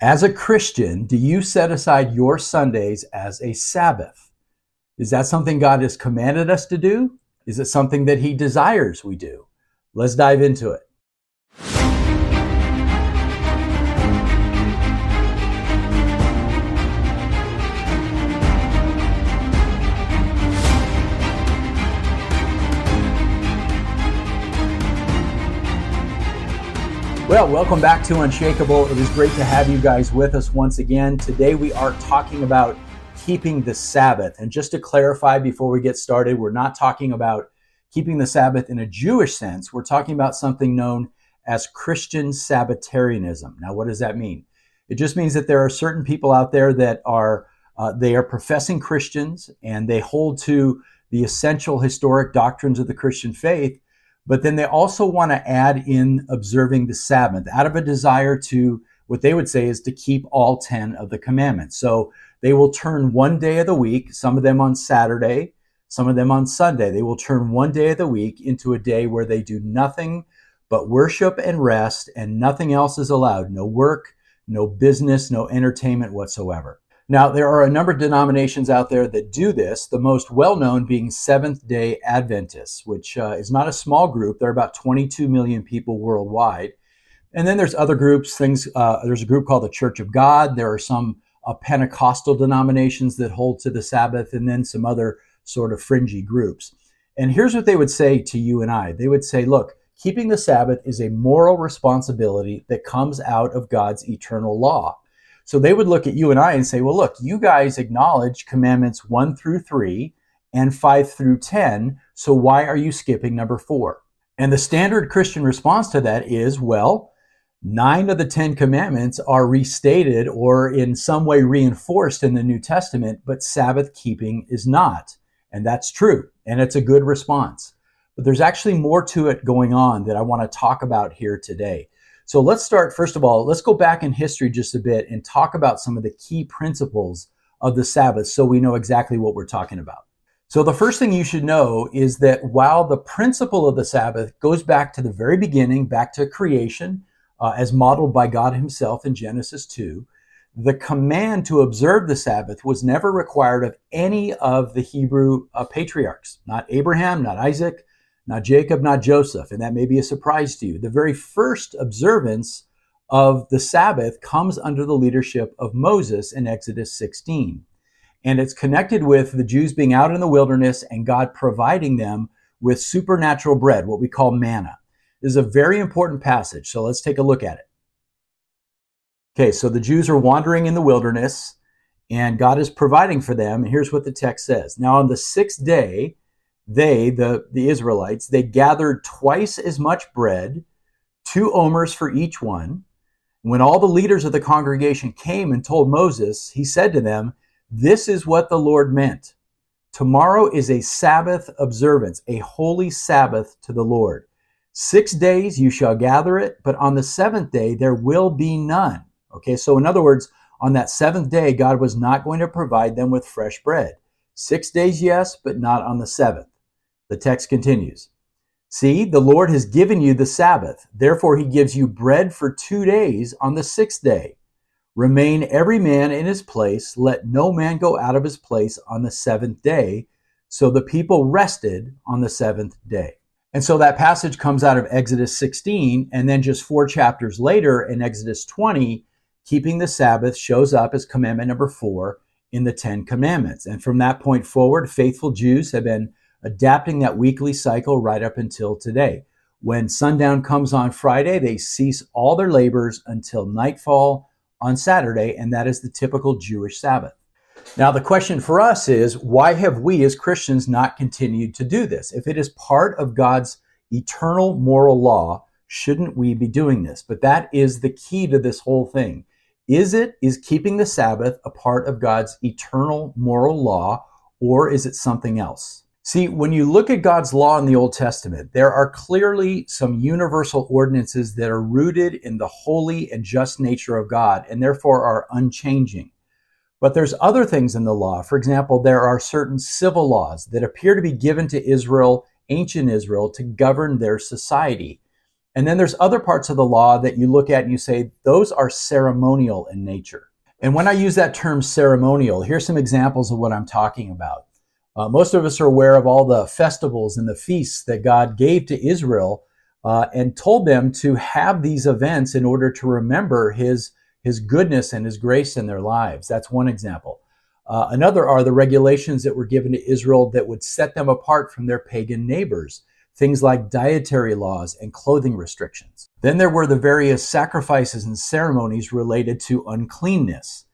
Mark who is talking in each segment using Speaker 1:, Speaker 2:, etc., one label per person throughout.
Speaker 1: As a Christian, do you set aside your Sundays as a Sabbath? Is that something God has commanded us to do? Is it something that He desires we do? Let's dive into it. Well, welcome back to Unshakable. It is great to have you guys with us once again. Today we are talking about keeping the Sabbath. And just to clarify before we get started, we're not talking about keeping the Sabbath in a Jewish sense. We're talking about something known as Christian Sabbatarianism. Now, what does that mean? It just means that there are certain people out there that are uh, they are professing Christians and they hold to the essential historic doctrines of the Christian faith, but then they also want to add in observing the Sabbath out of a desire to, what they would say is to keep all 10 of the commandments. So they will turn one day of the week, some of them on Saturday, some of them on Sunday. They will turn one day of the week into a day where they do nothing but worship and rest, and nothing else is allowed no work, no business, no entertainment whatsoever. Now, there are a number of denominations out there that do this, the most well known being Seventh day Adventists, which uh, is not a small group. There are about 22 million people worldwide. And then there's other groups, things, uh, there's a group called the Church of God. There are some uh, Pentecostal denominations that hold to the Sabbath, and then some other sort of fringy groups. And here's what they would say to you and I they would say, look, keeping the Sabbath is a moral responsibility that comes out of God's eternal law. So they would look at you and I and say, well, look, you guys acknowledge commandments one through three and five through 10. So why are you skipping number four? And the standard Christian response to that is, well, nine of the 10 commandments are restated or in some way reinforced in the New Testament, but Sabbath keeping is not. And that's true. And it's a good response. But there's actually more to it going on that I want to talk about here today. So let's start, first of all, let's go back in history just a bit and talk about some of the key principles of the Sabbath so we know exactly what we're talking about. So the first thing you should know is that while the principle of the Sabbath goes back to the very beginning, back to creation, uh, as modeled by God Himself in Genesis 2, the command to observe the Sabbath was never required of any of the Hebrew uh, patriarchs, not Abraham, not Isaac, not Jacob, not Joseph, and that may be a surprise to you. The very first observance of the Sabbath comes under the leadership of Moses in Exodus 16. And it's connected with the Jews being out in the wilderness and God providing them with supernatural bread, what we call manna. This is a very important passage, so let's take a look at it. Okay, so the Jews are wandering in the wilderness and God is providing for them. And here's what the text says Now, on the sixth day, they, the, the Israelites, they gathered twice as much bread, two omers for each one. When all the leaders of the congregation came and told Moses, he said to them, This is what the Lord meant. Tomorrow is a Sabbath observance, a holy Sabbath to the Lord. Six days you shall gather it, but on the seventh day there will be none. Okay, so in other words, on that seventh day, God was not going to provide them with fresh bread. Six days, yes, but not on the seventh. The text continues See, the Lord has given you the Sabbath. Therefore, he gives you bread for two days on the sixth day. Remain every man in his place. Let no man go out of his place on the seventh day. So the people rested on the seventh day. And so that passage comes out of Exodus 16. And then just four chapters later in Exodus 20, keeping the Sabbath shows up as commandment number four in the Ten Commandments. And from that point forward, faithful Jews have been adapting that weekly cycle right up until today. When sundown comes on Friday, they cease all their labors until nightfall on Saturday, and that is the typical Jewish Sabbath. Now, the question for us is why have we as Christians not continued to do this? If it is part of God's eternal moral law, shouldn't we be doing this? But that is the key to this whole thing. Is it, is keeping the Sabbath a part of God's eternal moral law, or is it something else? See, when you look at God's law in the Old Testament, there are clearly some universal ordinances that are rooted in the holy and just nature of God and therefore are unchanging. But there's other things in the law. For example, there are certain civil laws that appear to be given to Israel, ancient Israel, to govern their society. And then there's other parts of the law that you look at and you say, those are ceremonial in nature. And when I use that term ceremonial, here's some examples of what I'm talking about. Uh, most of us are aware of all the festivals and the feasts that God gave to Israel uh, and told them to have these events in order to remember His, His goodness and His grace in their lives. That's one example. Uh, another are the regulations that were given to Israel that would set them apart from their pagan neighbors, things like dietary laws and clothing restrictions. Then there were the various sacrifices and ceremonies related to uncleanness.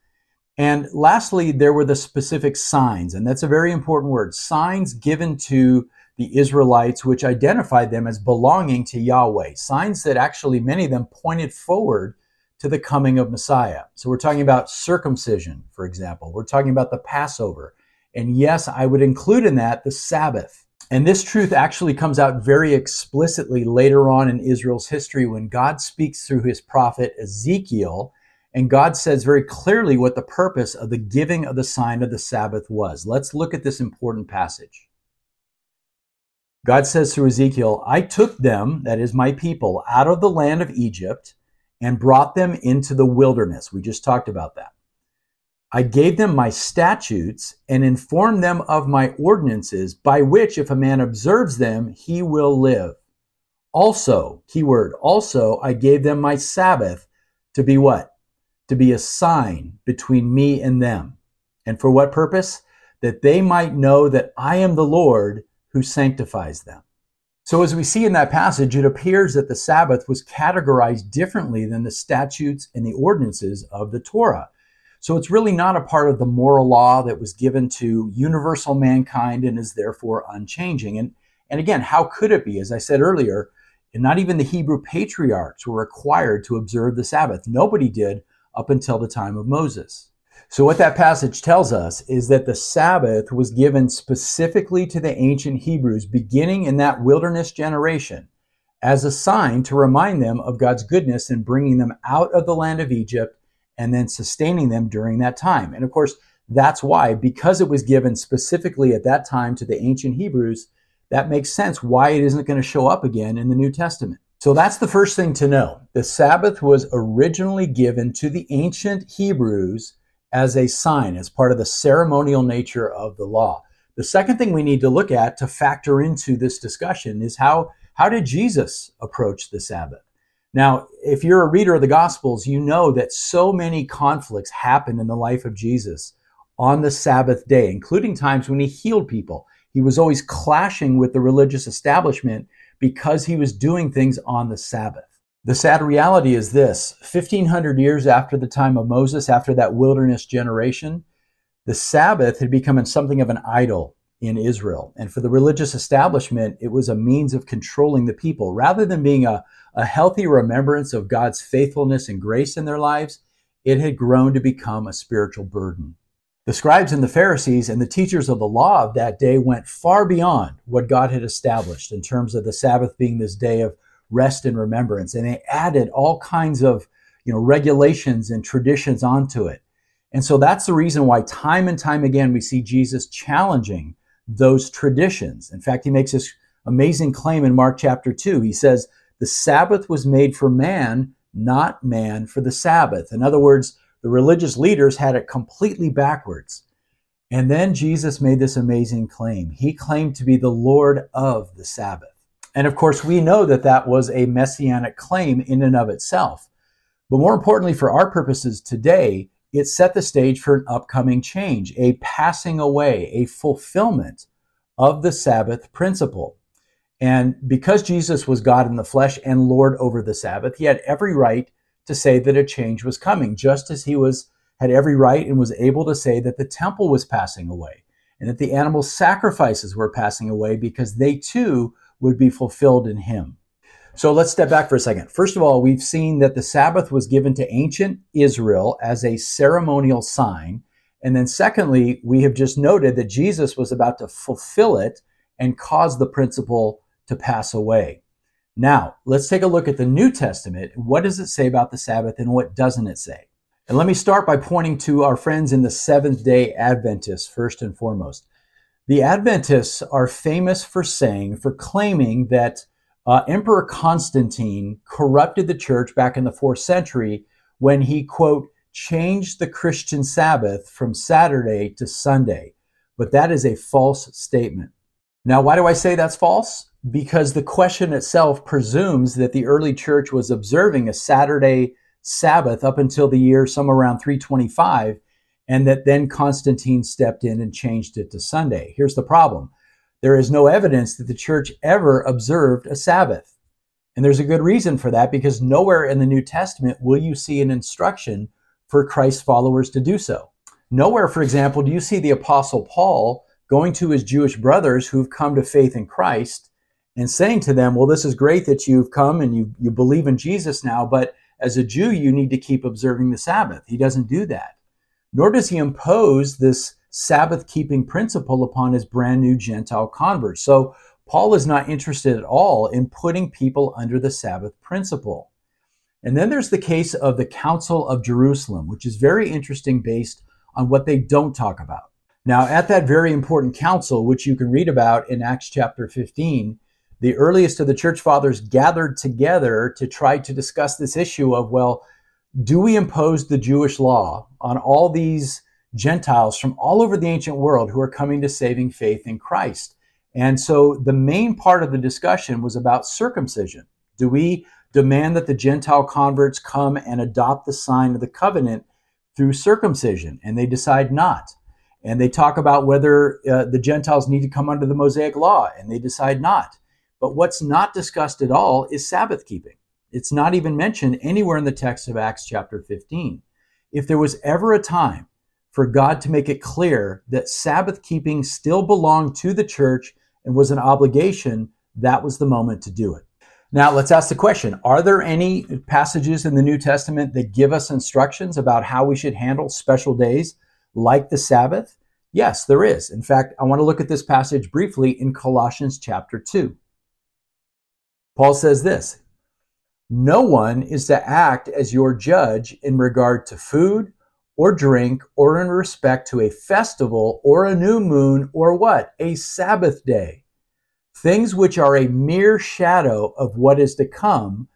Speaker 1: And lastly, there were the specific signs, and that's a very important word signs given to the Israelites, which identified them as belonging to Yahweh. Signs that actually, many of them pointed forward to the coming of Messiah. So we're talking about circumcision, for example. We're talking about the Passover. And yes, I would include in that the Sabbath. And this truth actually comes out very explicitly later on in Israel's history when God speaks through his prophet Ezekiel. And God says very clearly what the purpose of the giving of the sign of the Sabbath was. Let's look at this important passage. God says through Ezekiel, I took them, that is my people, out of the land of Egypt and brought them into the wilderness. We just talked about that. I gave them my statutes and informed them of my ordinances, by which, if a man observes them, he will live. Also, keyword, also, I gave them my Sabbath to be what? To be a sign between me and them. And for what purpose? That they might know that I am the Lord who sanctifies them. So, as we see in that passage, it appears that the Sabbath was categorized differently than the statutes and the ordinances of the Torah. So, it's really not a part of the moral law that was given to universal mankind and is therefore unchanging. And, and again, how could it be? As I said earlier, and not even the Hebrew patriarchs were required to observe the Sabbath. Nobody did up until the time of Moses. So, what that passage tells us is that the Sabbath was given specifically to the ancient Hebrews, beginning in that wilderness generation, as a sign to remind them of God's goodness in bringing them out of the land of Egypt and then sustaining them during that time. And of course, that's why, because it was given specifically at that time to the ancient Hebrews, that makes sense why it isn't going to show up again in the New Testament. So that's the first thing to know. The Sabbath was originally given to the ancient Hebrews as a sign, as part of the ceremonial nature of the law. The second thing we need to look at to factor into this discussion is how, how did Jesus approach the Sabbath? Now, if you're a reader of the Gospels, you know that so many conflicts happened in the life of Jesus on the Sabbath day, including times when he healed people. He was always clashing with the religious establishment because he was doing things on the Sabbath. The sad reality is this 1500 years after the time of Moses, after that wilderness generation, the Sabbath had become something of an idol in Israel. And for the religious establishment, it was a means of controlling the people. Rather than being a, a healthy remembrance of God's faithfulness and grace in their lives, it had grown to become a spiritual burden. The scribes and the Pharisees and the teachers of the law of that day went far beyond what God had established in terms of the Sabbath being this day of rest and remembrance. And they added all kinds of you know regulations and traditions onto it. And so that's the reason why time and time again we see Jesus challenging those traditions. In fact, he makes this amazing claim in Mark chapter 2. He says, The Sabbath was made for man, not man for the Sabbath. In other words, the religious leaders had it completely backwards. And then Jesus made this amazing claim. He claimed to be the Lord of the Sabbath. And of course, we know that that was a messianic claim in and of itself. But more importantly, for our purposes today, it set the stage for an upcoming change, a passing away, a fulfillment of the Sabbath principle. And because Jesus was God in the flesh and Lord over the Sabbath, he had every right to say that a change was coming, just as he was had every right and was able to say that the temple was passing away and that the animal sacrifices were passing away because they too would be fulfilled in him. So let's step back for a second. First of all, we've seen that the Sabbath was given to ancient Israel as a ceremonial sign. And then, secondly, we have just noted that Jesus was about to fulfill it and cause the principle to pass away. Now, let's take a look at the New Testament. What does it say about the Sabbath and what doesn't it say? And let me start by pointing to our friends in the Seventh day Adventists, first and foremost. The Adventists are famous for saying, for claiming that Uh, Emperor Constantine corrupted the church back in the fourth century when he, quote, changed the Christian Sabbath from Saturday to Sunday. But that is a false statement. Now, why do I say that's false? Because the question itself presumes that the early church was observing a Saturday Sabbath up until the year somewhere around 325, and that then Constantine stepped in and changed it to Sunday. Here's the problem there is no evidence that the church ever observed a Sabbath. And there's a good reason for that because nowhere in the New Testament will you see an instruction for Christ's followers to do so. Nowhere, for example, do you see the Apostle Paul going to his Jewish brothers who've come to faith in Christ and saying to them, Well, this is great that you've come and you, you believe in Jesus now, but as a Jew, you need to keep observing the Sabbath. He doesn't do that. Nor does he impose this Sabbath keeping principle upon his brand new Gentile converts. So Paul is not interested at all in putting people under the Sabbath principle. And then there's the case of the Council of Jerusalem, which is very interesting based on what they don't talk about. Now, at that very important council, which you can read about in Acts chapter 15, the earliest of the church fathers gathered together to try to discuss this issue of, well, do we impose the Jewish law on all these Gentiles from all over the ancient world who are coming to saving faith in Christ? And so the main part of the discussion was about circumcision. Do we demand that the Gentile converts come and adopt the sign of the covenant through circumcision, and they decide not. And they talk about whether uh, the Gentiles need to come under the Mosaic law, and they decide not. But what's not discussed at all is Sabbath keeping. It's not even mentioned anywhere in the text of Acts chapter 15. If there was ever a time for God to make it clear that Sabbath keeping still belonged to the church and was an obligation, that was the moment to do it. Now, let's ask the question Are there any passages in the New Testament that give us instructions about how we should handle special days like the Sabbath? Yes, there is. In fact, I want to look at this passage briefly in Colossians chapter 2. Paul says this No one is to act as your judge in regard to food or drink or in respect to a festival or a new moon or what? A Sabbath day things which are a mere shadow of what is to come,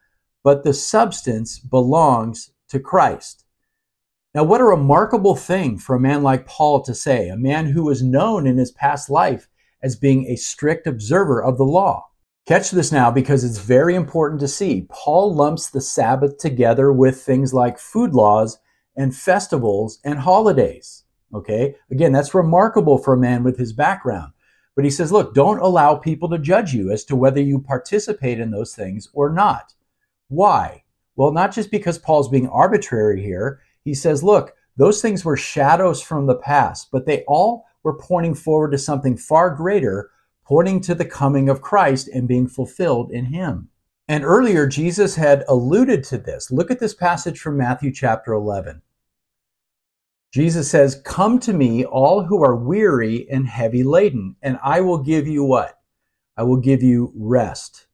Speaker 1: but the substance belongs to Christ. Now, what a remarkable thing for a man like Paul to say, a man who was known in his past life as being a strict observer of the law. Catch this now because it's very important to see. Paul lumps the Sabbath together with things like food laws and festivals and holidays. Okay? Again, that's remarkable for a man with his background. But he says, look, don't allow people to judge you as to whether you participate in those things or not. Why? Well, not just because Paul's being arbitrary here. He says, look, those things were shadows from the past, but they all were pointing forward to something far greater, pointing to the coming of Christ and being fulfilled in him. And earlier, Jesus had alluded to this. Look at this passage from Matthew chapter 11. Jesus says, Come to me, all who are weary and heavy laden, and I will give you what? I will give you rest.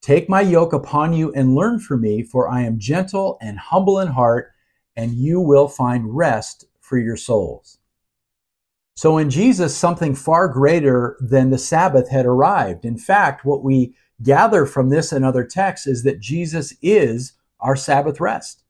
Speaker 1: Take my yoke upon you and learn from me, for I am gentle and humble in heart, and you will find rest for your souls. So in Jesus, something far greater than the Sabbath had arrived. In fact, what we gather from this and other texts is that Jesus is our Sabbath rest.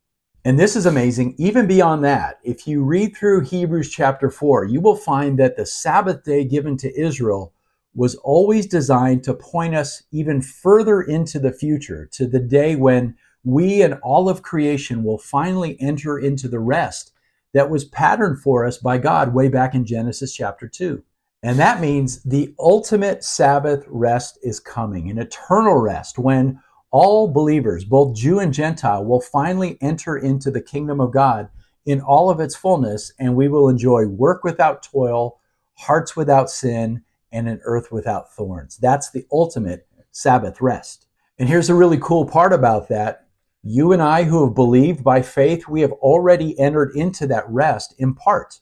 Speaker 1: And this is amazing. Even beyond that, if you read through Hebrews chapter 4, you will find that the Sabbath day given to Israel was always designed to point us even further into the future, to the day when we and all of creation will finally enter into the rest that was patterned for us by God way back in Genesis chapter 2. And that means the ultimate Sabbath rest is coming, an eternal rest when all believers, both Jew and Gentile, will finally enter into the kingdom of God in all of its fullness, and we will enjoy work without toil, hearts without sin, and an earth without thorns. That's the ultimate Sabbath rest. And here's a really cool part about that. You and I, who have believed by faith, we have already entered into that rest in part.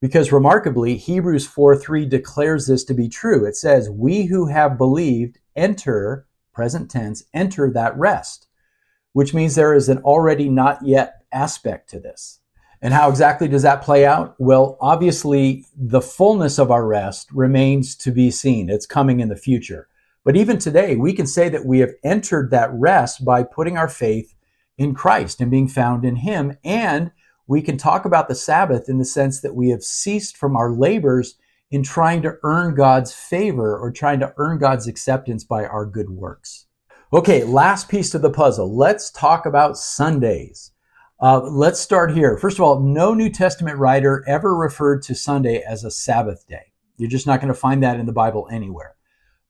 Speaker 1: Because remarkably, Hebrews 4 3 declares this to be true. It says, We who have believed enter present tense, enter that rest, which means there is an already not yet aspect to this. And how exactly does that play out? Well, obviously, the fullness of our rest remains to be seen. It's coming in the future. But even today, we can say that we have entered that rest by putting our faith in Christ and being found in Him. And we can talk about the Sabbath in the sense that we have ceased from our labors in trying to earn God's favor or trying to earn God's acceptance by our good works. Okay, last piece to the puzzle. Let's talk about Sundays. Uh, let's start here. First of all, no New Testament writer ever referred to Sunday as a Sabbath day. You're just not going to find that in the Bible anywhere.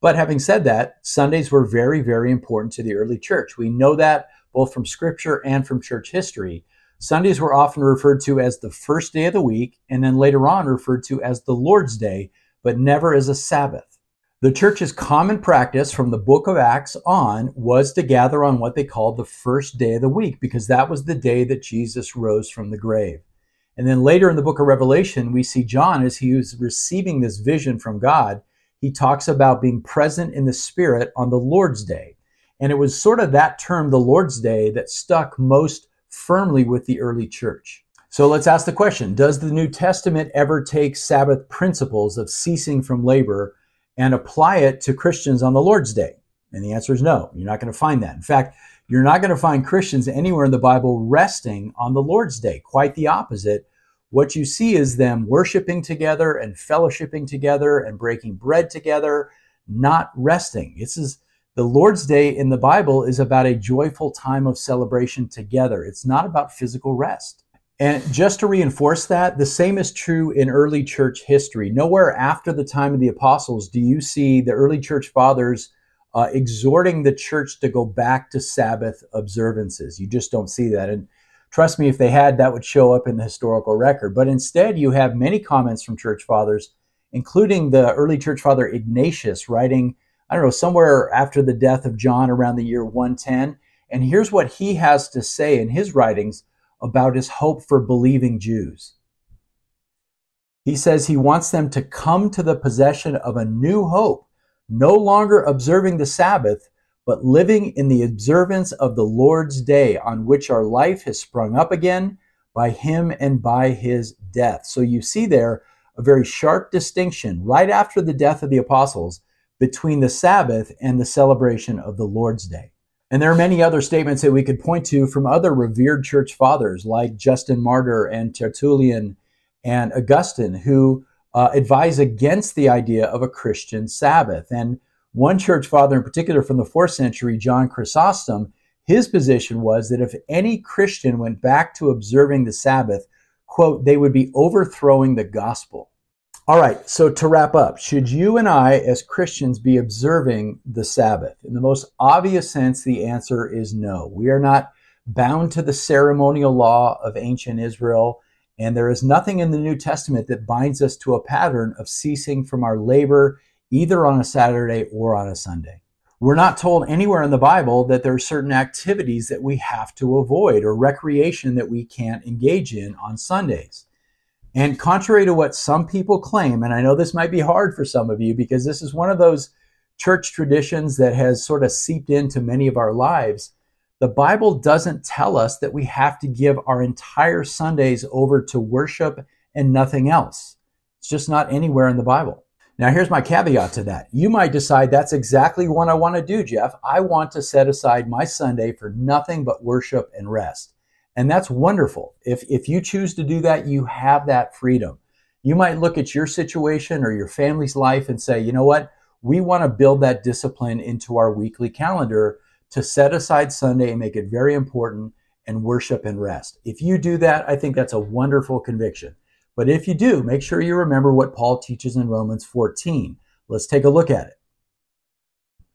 Speaker 1: But having said that, Sundays were very, very important to the early church. We know that both from scripture and from church history. Sundays were often referred to as the first day of the week and then later on referred to as the Lord's Day, but never as a Sabbath. The church's common practice from the book of Acts on was to gather on what they called the first day of the week because that was the day that Jesus rose from the grave. And then later in the book of Revelation, we see John as he was receiving this vision from God he talks about being present in the Spirit on the Lord's Day. And it was sort of that term, the Lord's Day, that stuck most firmly with the early church. So let's ask the question Does the New Testament ever take Sabbath principles of ceasing from labor and apply it to Christians on the Lord's Day? And the answer is no. You're not going to find that. In fact, you're not going to find Christians anywhere in the Bible resting on the Lord's Day. Quite the opposite what you see is them worshiping together and fellowshipping together and breaking bread together, not resting. This is the Lord's Day in the Bible is about a joyful time of celebration together. It's not about physical rest. And just to reinforce that, the same is true in early church history. Nowhere after the time of the apostles do you see the early church fathers uh, exhorting the church to go back to Sabbath observances. You just don't see that. And Trust me, if they had, that would show up in the historical record. But instead, you have many comments from church fathers, including the early church father Ignatius, writing, I don't know, somewhere after the death of John around the year 110. And here's what he has to say in his writings about his hope for believing Jews. He says he wants them to come to the possession of a new hope, no longer observing the Sabbath, but living in the observance of the Lord's day on which our life has sprung up again by him and by his death. So you see there a very sharp distinction right after the death of the apostles between the Sabbath and the celebration of the Lord's day. And there are many other statements that we could point to from other revered church fathers like Justin Martyr and Tertullian and Augustine, who uh, advise against the idea of a Christian Sabbath. And one church father in particular from the fourth century, John Chrysostom, his position was that if any Christian went back to observing the Sabbath, quote, they would be overthrowing the gospel. All right, so to wrap up, should you and I as Christians be observing the Sabbath? In the most obvious sense, the answer is no. We are not bound to the ceremonial law of ancient Israel, and there is nothing in the New Testament that binds us to a pattern of ceasing from our labor either on a Saturday or on a Sunday. We're not told anywhere in the Bible that there are certain activities that we have to avoid or recreation that we can't engage in on Sundays. And contrary to what some people claim, and I know this might be hard for some of you because this is one of those church traditions that has sort of seeped into many of our lives, the Bible doesn't tell us that we have to give our entire Sundays over to worship and nothing else. It's just not anywhere in the Bible. Now, here's my caveat to that. You might decide that's exactly what I want to do, Jeff. I want to set aside my Sunday for nothing but worship and rest. And that's wonderful. If, if you choose to do that, you have that freedom. You might look at your situation or your family's life and say, you know what? We want to build that discipline into our weekly calendar to set aside Sunday and make it very important and worship and rest. If you do that, I think that's a wonderful conviction. But if you do, make sure you remember what Paul teaches in Romans 14. Let's take a look at it.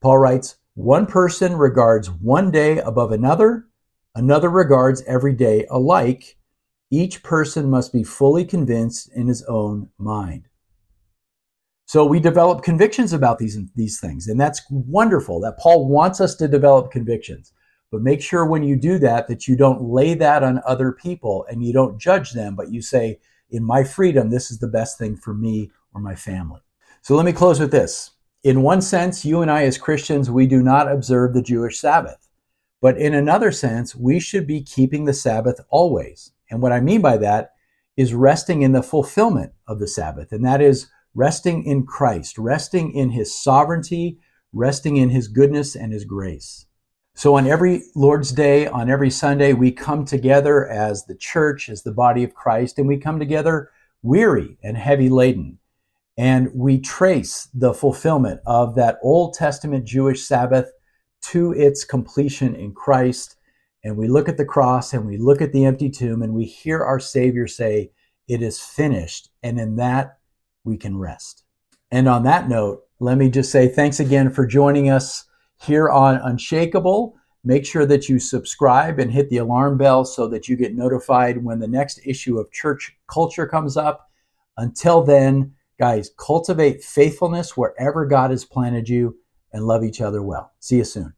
Speaker 1: Paul writes, One person regards one day above another, another regards every day alike. Each person must be fully convinced in his own mind. So we develop convictions about these, these things, and that's wonderful that Paul wants us to develop convictions. But make sure when you do that, that you don't lay that on other people and you don't judge them, but you say, in my freedom, this is the best thing for me or my family. So let me close with this. In one sense, you and I as Christians, we do not observe the Jewish Sabbath. But in another sense, we should be keeping the Sabbath always. And what I mean by that is resting in the fulfillment of the Sabbath. And that is resting in Christ, resting in his sovereignty, resting in his goodness and his grace. So, on every Lord's Day, on every Sunday, we come together as the church, as the body of Christ, and we come together weary and heavy laden. And we trace the fulfillment of that Old Testament Jewish Sabbath to its completion in Christ. And we look at the cross and we look at the empty tomb and we hear our Savior say, It is finished. And in that, we can rest. And on that note, let me just say thanks again for joining us here on Unshakable. Make sure that you subscribe and hit the alarm bell so that you get notified when the next issue of Church Culture comes up. Until then, guys, cultivate faithfulness wherever God has planted you and love each other well. See you soon.